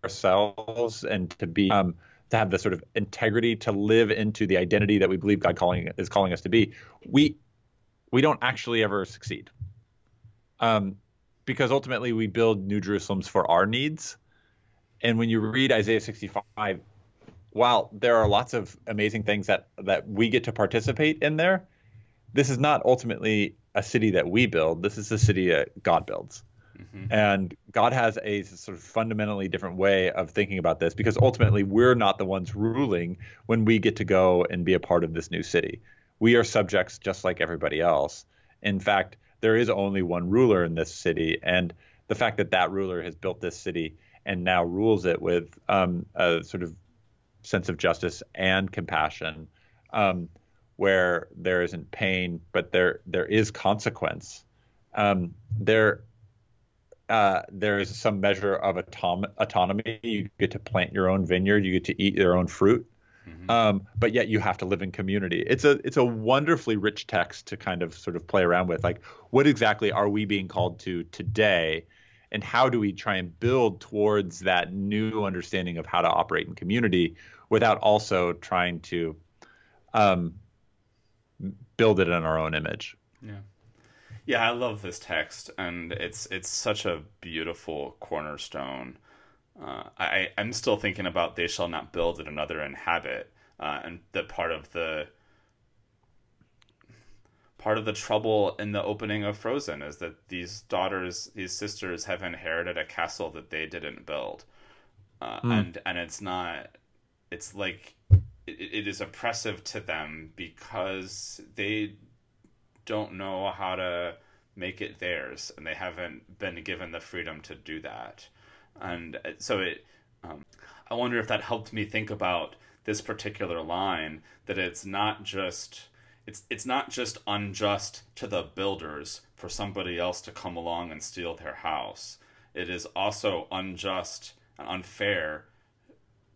ourselves and to be um, to have the sort of integrity to live into the identity that we believe God calling is calling us to be. We we don't actually ever succeed, um, because ultimately we build New Jerusalems for our needs. And when you read Isaiah 65, while there are lots of amazing things that that we get to participate in there, this is not ultimately a city that we build. This is a city that God builds. Mm-hmm. And God has a sort of fundamentally different way of thinking about this because ultimately we're not the ones ruling when we get to go and be a part of this new city. We are subjects just like everybody else. In fact, there is only one ruler in this city. And the fact that that ruler has built this city and now rules it with um, a sort of sense of justice and compassion, um, where there isn't pain, but there there is consequence. Um, there uh, there is some measure of autom- autonomy. You get to plant your own vineyard. You get to eat your own fruit. Mm-hmm. Um, but yet you have to live in community. It's a it's a wonderfully rich text to kind of sort of play around with. Like, what exactly are we being called to today, and how do we try and build towards that new understanding of how to operate in community without also trying to um, build it in our own image? Yeah. Yeah, I love this text, and it's it's such a beautiful cornerstone uh, I I'm still thinking about they shall not build and another inhabit, uh, and that part of the part of the trouble in the opening of Frozen is that these daughters, these sisters, have inherited a castle that they didn't build, uh, mm. and and it's not, it's like it, it is oppressive to them because they don't know how to make it theirs, and they haven't been given the freedom to do that. And uh, so it um, i wonder if that helped me think about this particular line that it's not just it's it's not just unjust to the builders for somebody else to come along and steal their house. It is also unjust and unfair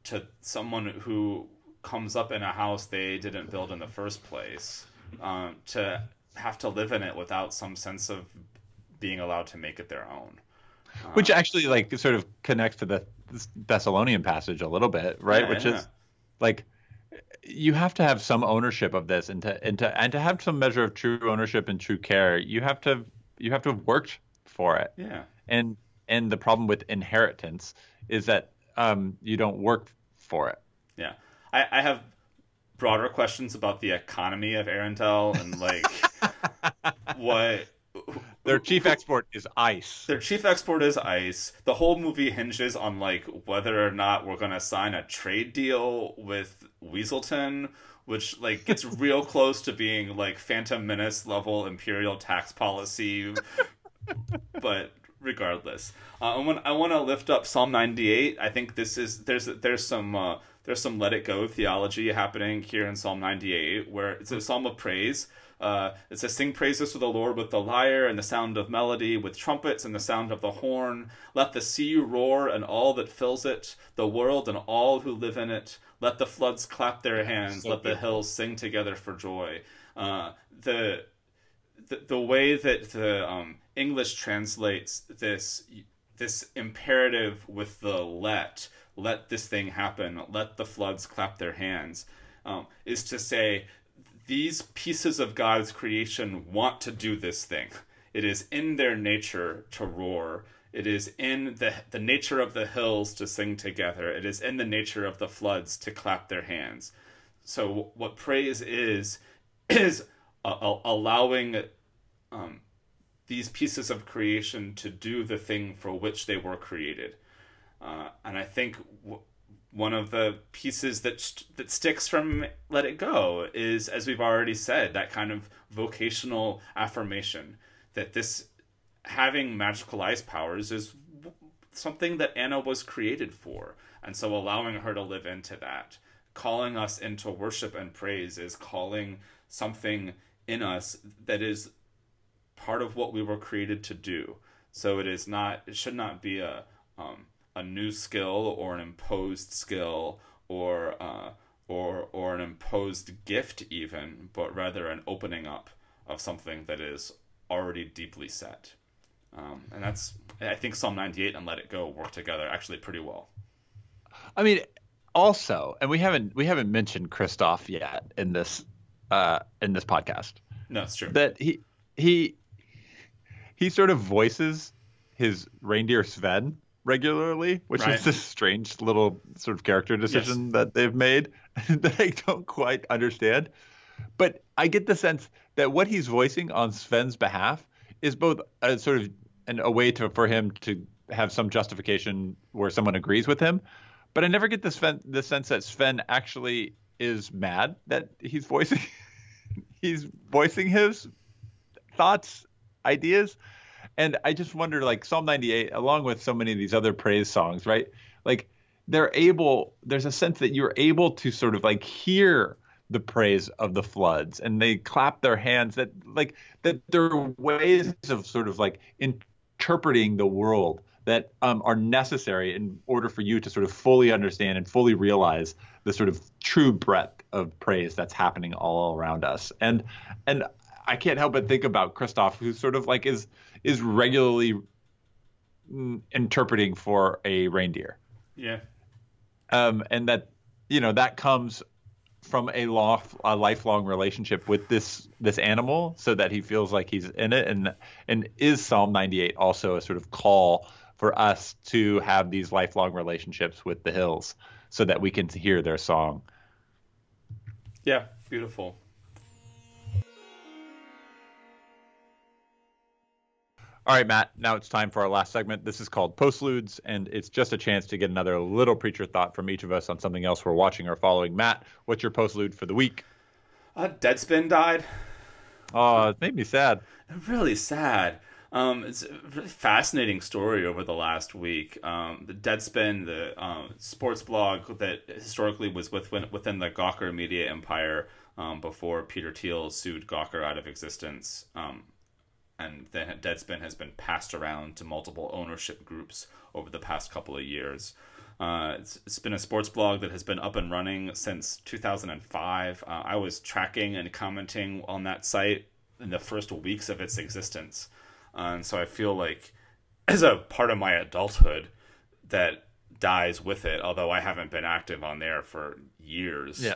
to someone who comes up in a house they didn't build in the first place um, to have to live in it without some sense of being allowed to make it their own which actually like sort of connects to the Thessalonian passage a little bit, right? Yeah, Which yeah. is like you have to have some ownership of this, and to and to and to have some measure of true ownership and true care, you have to you have to have worked for it. Yeah. And and the problem with inheritance is that um, you don't work for it. Yeah, I, I have broader questions about the economy of Arendelle and like what their chief export is ice. Their chief export is ice. The whole movie hinges on like whether or not we're gonna sign a trade deal with Weselton, which like gets real close to being like Phantom Menace level imperial tax policy. but regardless, uh, I want I want to lift up Psalm ninety eight. I think this is there's there's some. Uh, there's some let it go theology happening here in Psalm 98, where it's a psalm of praise uh, it says, Sing praises to the Lord with the lyre and the sound of melody, with trumpets and the sound of the horn. Let the sea roar and all that fills it, the world and all who live in it. Let the floods clap their hands. Let the hills sing together for joy. Uh, the, the the way that the um, English translates this this imperative with the let let this thing happen. Let the floods clap their hands. Um, is to say these pieces of God's creation want to do this thing. It is in their nature to roar. It is in the, the nature of the hills to sing together. It is in the nature of the floods to clap their hands. So, what praise is, is allowing um, these pieces of creation to do the thing for which they were created. Uh, and I think w- one of the pieces that st- that sticks from Let It Go is, as we've already said, that kind of vocational affirmation that this having magical ice powers is something that Anna was created for, and so allowing her to live into that, calling us into worship and praise is calling something in us that is part of what we were created to do. So it is not. It should not be a um, a new skill or an imposed skill or uh, or or an imposed gift even, but rather an opening up of something that is already deeply set. Um, and that's I think Psalm 98 and Let It Go work together actually pretty well. I mean, also, and we haven't we haven't mentioned Kristoff yet in this uh, in this podcast. No, it's true that he he he sort of voices his reindeer Sven regularly, which right. is a strange little sort of character decision yes. that they've made that I don't quite understand. But I get the sense that what he's voicing on Sven's behalf is both a sort of an, a way to for him to have some justification where someone agrees with him, but I never get the Sven the sense that Sven actually is mad that he's voicing he's voicing his thoughts, ideas, And I just wonder, like Psalm 98, along with so many of these other praise songs, right? Like they're able. There's a sense that you're able to sort of like hear the praise of the floods and they clap their hands that like that there are ways of sort of like interpreting the world that um, are necessary in order for you to sort of fully understand and fully realize the sort of true breadth of praise that's happening all around us. And and I can't help but think about Kristoff, who sort of like is is regularly interpreting for a reindeer. Yeah. Um, and that you know that comes from a, lof- a lifelong relationship with this this animal, so that he feels like he's in it. And and is Psalm 98 also a sort of call for us to have these lifelong relationships with the hills, so that we can hear their song? Yeah, beautiful. All right, Matt, now it's time for our last segment. This is called Postludes, and it's just a chance to get another little preacher thought from each of us on something else we're watching or following. Matt, what's your postlude for the week? Uh, Deadspin died. Oh, it made me sad. Really sad. Um, it's a really fascinating story over the last week. Um, the Deadspin, the um, sports blog that historically was within, within the Gawker media empire um, before Peter Thiel sued Gawker out of existence. Um, and then Deadspin has been passed around to multiple ownership groups over the past couple of years. Uh, it's, it's been a sports blog that has been up and running since 2005. Uh, I was tracking and commenting on that site in the first weeks of its existence. Uh, and so I feel like, as a part of my adulthood, that dies with it, although I haven't been active on there for years. Yeah.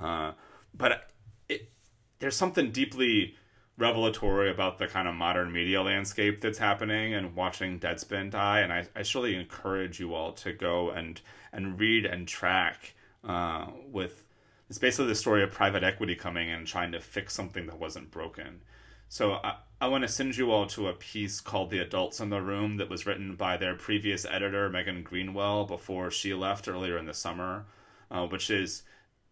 Uh, but it, there's something deeply revelatory about the kind of modern media landscape that's happening and watching Deadspin die. And I, I surely encourage you all to go and and read and track uh, with it's basically the story of private equity coming in and trying to fix something that wasn't broken. So I, I want to send you all to a piece called The Adults in the Room that was written by their previous editor, Megan Greenwell, before she left earlier in the summer, uh, which is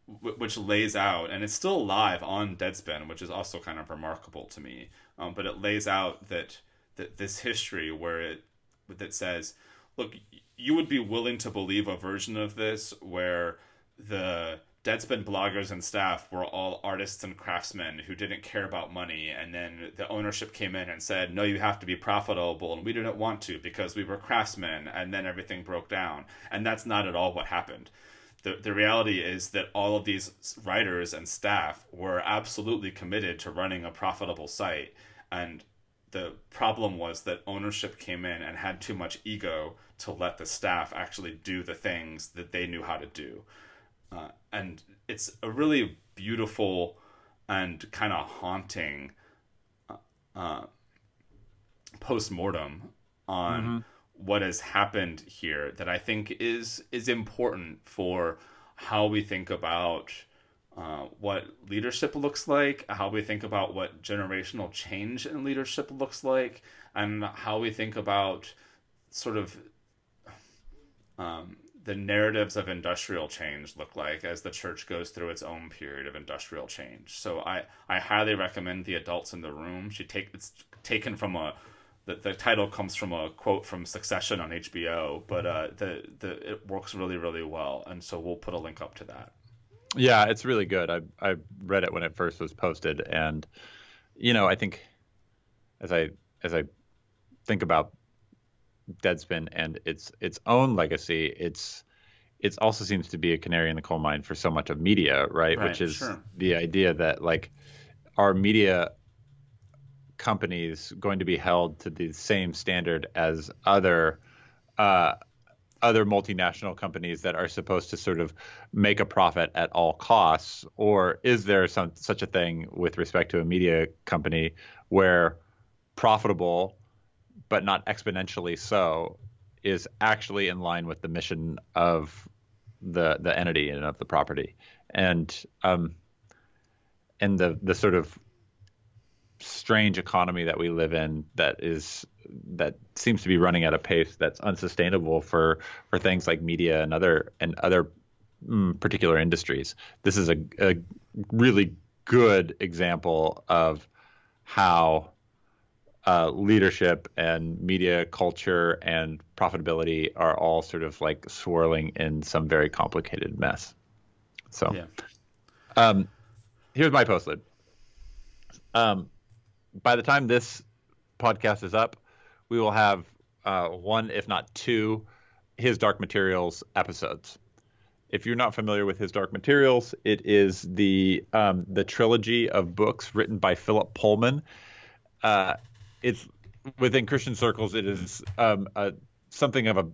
which lays out, and it's still live on Deadspin, which is also kind of remarkable to me. Um, but it lays out that that this history where it that says, look, you would be willing to believe a version of this where the Deadspin bloggers and staff were all artists and craftsmen who didn't care about money, and then the ownership came in and said, "No, you have to be profitable," and we didn't want to because we were craftsmen, and then everything broke down, and that's not at all what happened the, the reality is that all of these writers and staff were absolutely committed to running a profitable site. And the problem was that ownership came in and had too much ego to let the staff actually do the things that they knew how to do. Uh, and it's a really beautiful and kind of haunting uh, uh, post-mortem on mm-hmm what has happened here that I think is is important for how we think about uh, what leadership looks like, how we think about what generational change in leadership looks like, and how we think about sort of um, the narratives of industrial change look like as the church goes through its own period of industrial change. So I, I highly recommend the adults in the room. She take it's taken from a the, the title comes from a quote from Succession on HBO, but uh, the the it works really really well, and so we'll put a link up to that. Yeah, it's really good. I I read it when it first was posted, and you know I think as I as I think about Deadspin and its its own legacy, it's it also seems to be a canary in the coal mine for so much of media, right? right Which is sure. the idea that like our media companies going to be held to the same standard as other uh, other multinational companies that are supposed to sort of make a profit at all costs, or is there some such a thing with respect to a media company where profitable but not exponentially so is actually in line with the mission of the the entity and of the property? And um and the the sort of strange economy that we live in that is that seems to be running at a pace that's unsustainable for for things like media and other and other mm, particular industries. This is a, a really good example of how uh, leadership and media culture and profitability are all sort of like swirling in some very complicated mess. So, yeah. um, here's my postlude. Um, by the time this podcast is up, we will have uh, one, if not two, his Dark Materials episodes. If you're not familiar with his Dark Materials, it is the um, the trilogy of books written by Philip Pullman. Uh, it's within Christian circles, it is um, a, something of a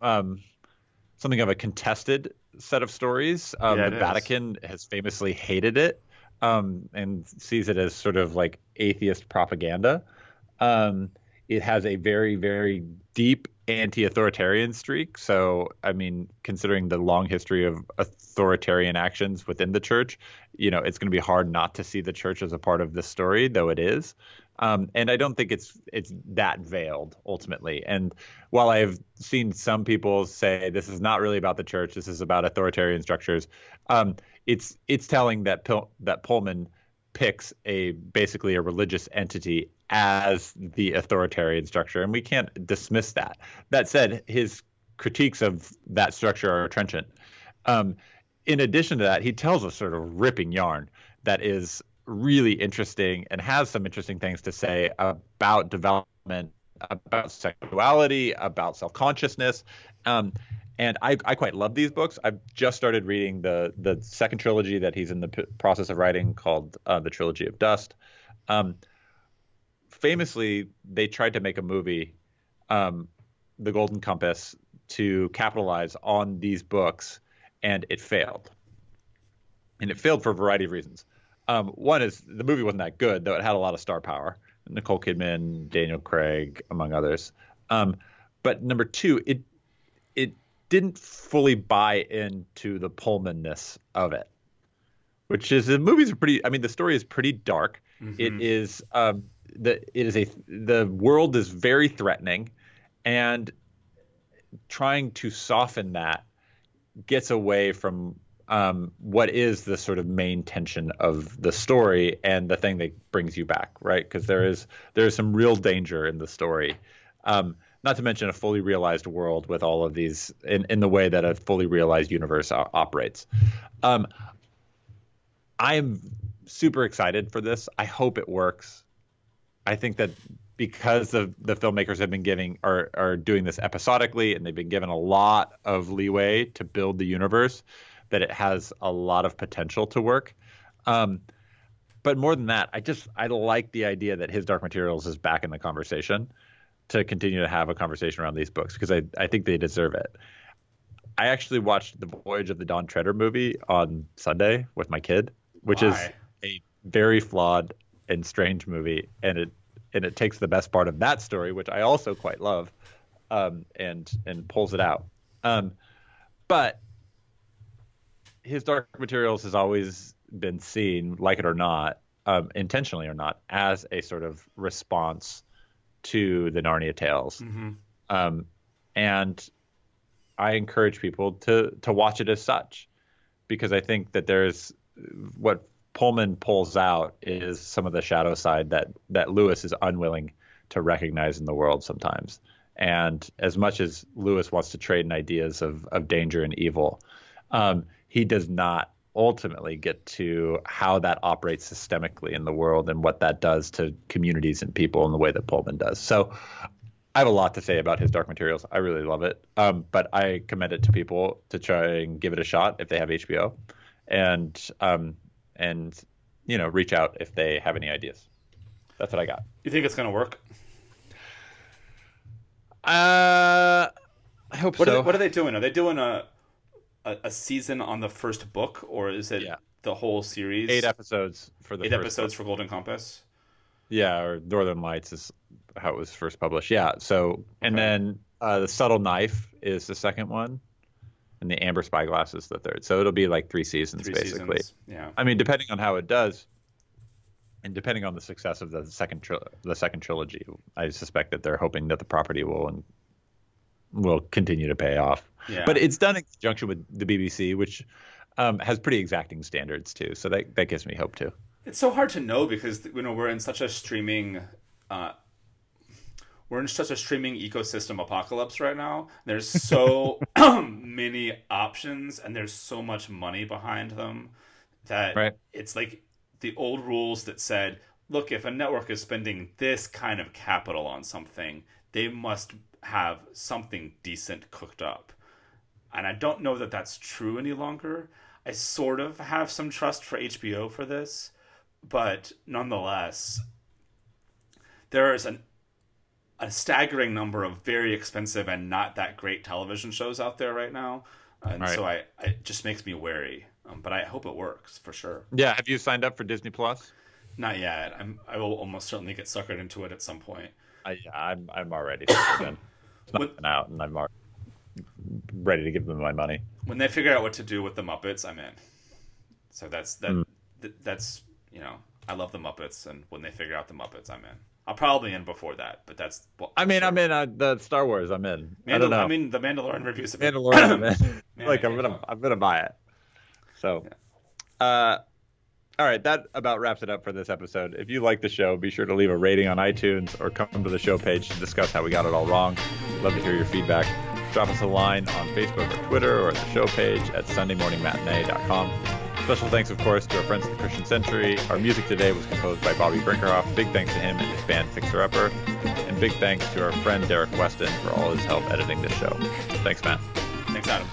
um, something of a contested set of stories. Um, yeah, the Vatican is. has famously hated it um, and sees it as sort of like atheist propaganda. Um, it has a very, very deep anti-authoritarian streak. So, I mean, considering the long history of authoritarian actions within the church, you know, it's going to be hard not to see the church as a part of this story, though it is. Um, and I don't think it's it's that veiled ultimately. And while I've seen some people say this is not really about the church, this is about authoritarian structures, um, it's it's telling that Pil- that Pullman picks a basically a religious entity as the authoritarian structure, and we can't dismiss that. That said, his critiques of that structure are trenchant. Um, in addition to that, he tells a sort of ripping yarn that is really interesting and has some interesting things to say about development, about sexuality, about self consciousness. Um, and I, I quite love these books. I've just started reading the the second trilogy that he's in the p- process of writing called uh, the Trilogy of Dust. Um, famously, they tried to make a movie, um, The Golden Compass, to capitalize on these books, and it failed. And it failed for a variety of reasons. Um, one is the movie wasn't that good, though it had a lot of star power. Nicole Kidman, Daniel Craig, among others. Um, but number two, it it didn't fully buy into the Pullmanness of it, which is the movies are pretty. I mean, the story is pretty dark. Mm-hmm. It is um, the it is a the world is very threatening, and trying to soften that gets away from um, what is the sort of main tension of the story and the thing that brings you back, right? Because there is there is some real danger in the story. Um, not to mention a fully realized world with all of these in, in the way that a fully realized universe o- operates. Um, I am super excited for this. I hope it works. I think that because the the filmmakers have been giving are are doing this episodically and they've been given a lot of leeway to build the universe that it has a lot of potential to work. Um, but more than that, I just I like the idea that his Dark Materials is back in the conversation to continue to have a conversation around these books because I I think they deserve it. I actually watched the Voyage of the Dawn Treader movie on Sunday with my kid, which Why? is a very flawed and strange movie, and it and it takes the best part of that story, which I also quite love, um, and and pulls it out. Um, but his Dark Materials has always been seen, like it or not, um, intentionally or not, as a sort of response to the Narnia tales. Mm-hmm. Um, and I encourage people to to watch it as such, because I think that there's what Pullman pulls out is some of the shadow side that that Lewis is unwilling to recognize in the world sometimes. And as much as Lewis wants to trade in ideas of of danger and evil, um, he does not ultimately get to how that operates systemically in the world and what that does to communities and people in the way that Pullman does. So I have a lot to say about his Dark Materials. I really love it. Um, but I commend it to people to try and give it a shot if they have HBO, and um, and you know reach out if they have any ideas. That's what I got. You think it's gonna work? Uh, I hope what so. Are they, what are they doing? Are they doing a a, a, season on the first book, or is it yeah. the whole series? Eight episodes for the eight episodes book. for Golden Compass. Yeah, or Northern Lights is how it was first published. Yeah. So, and okay. then uh, the Subtle Knife is the second one, and the Amber Spyglass is the third. So it'll be like three seasons three basically. Seasons. Yeah. I mean, depending on how it does, and depending on the success of the second tri- the second trilogy, I suspect that they're hoping that the property will will continue to pay off. Yeah. But it's done in conjunction with the BBC, which um, has pretty exacting standards too. So that that gives me hope too. It's so hard to know because you know we're in such a streaming uh, we're in such a streaming ecosystem apocalypse right now. There's so many options and there's so much money behind them that Right. it's like the old rules that said, look, if a network is spending this kind of capital on something, they must have something decent cooked up. And I don't know that that's true any longer. I sort of have some trust for HBO for this, but nonetheless, there is an a staggering number of very expensive and not that great television shows out there right now, and Right. so I it just makes me wary. Um, but I hope it works for sure. Yeah. Have you signed up for Disney Plus? Not yet. I'm I will almost certainly get suckered into it at some point. I, I'm I'm already in. It's not What- out, and I'm already ready to give them my money. When they figure out what to do with the Muppets, I'm in. So that's that. Hmm. th- that's you know I love the Muppets, and when they figure out the Muppets, I'm in. I'll probably in before that, but that's. Well, I mean, sure. I'm in uh, the Star Wars. I'm in. I Mandal- don't know. I mean, the Mandalorian reviews. Mandalorian. I'm in. Man, like I I'm gonna. I'm gonna buy it. So, uh, all right, that about wraps it up for this episode. If you like the show, be sure to leave a rating on iTunes or come to the show page to discuss how we got it all wrong. Love to hear your feedback. Drop us a line on Facebook or Twitter or at the show page at SundayMorningMatinee.com. Special thanks, of course, to our friends at the Christian Century. Our music today was composed by Bobby Brinkerhoff. Big thanks to him and his band Fixer Upper. And big thanks to our friend Derek Weston for all his help editing this show. Thanks, Matt. Thanks, Adam.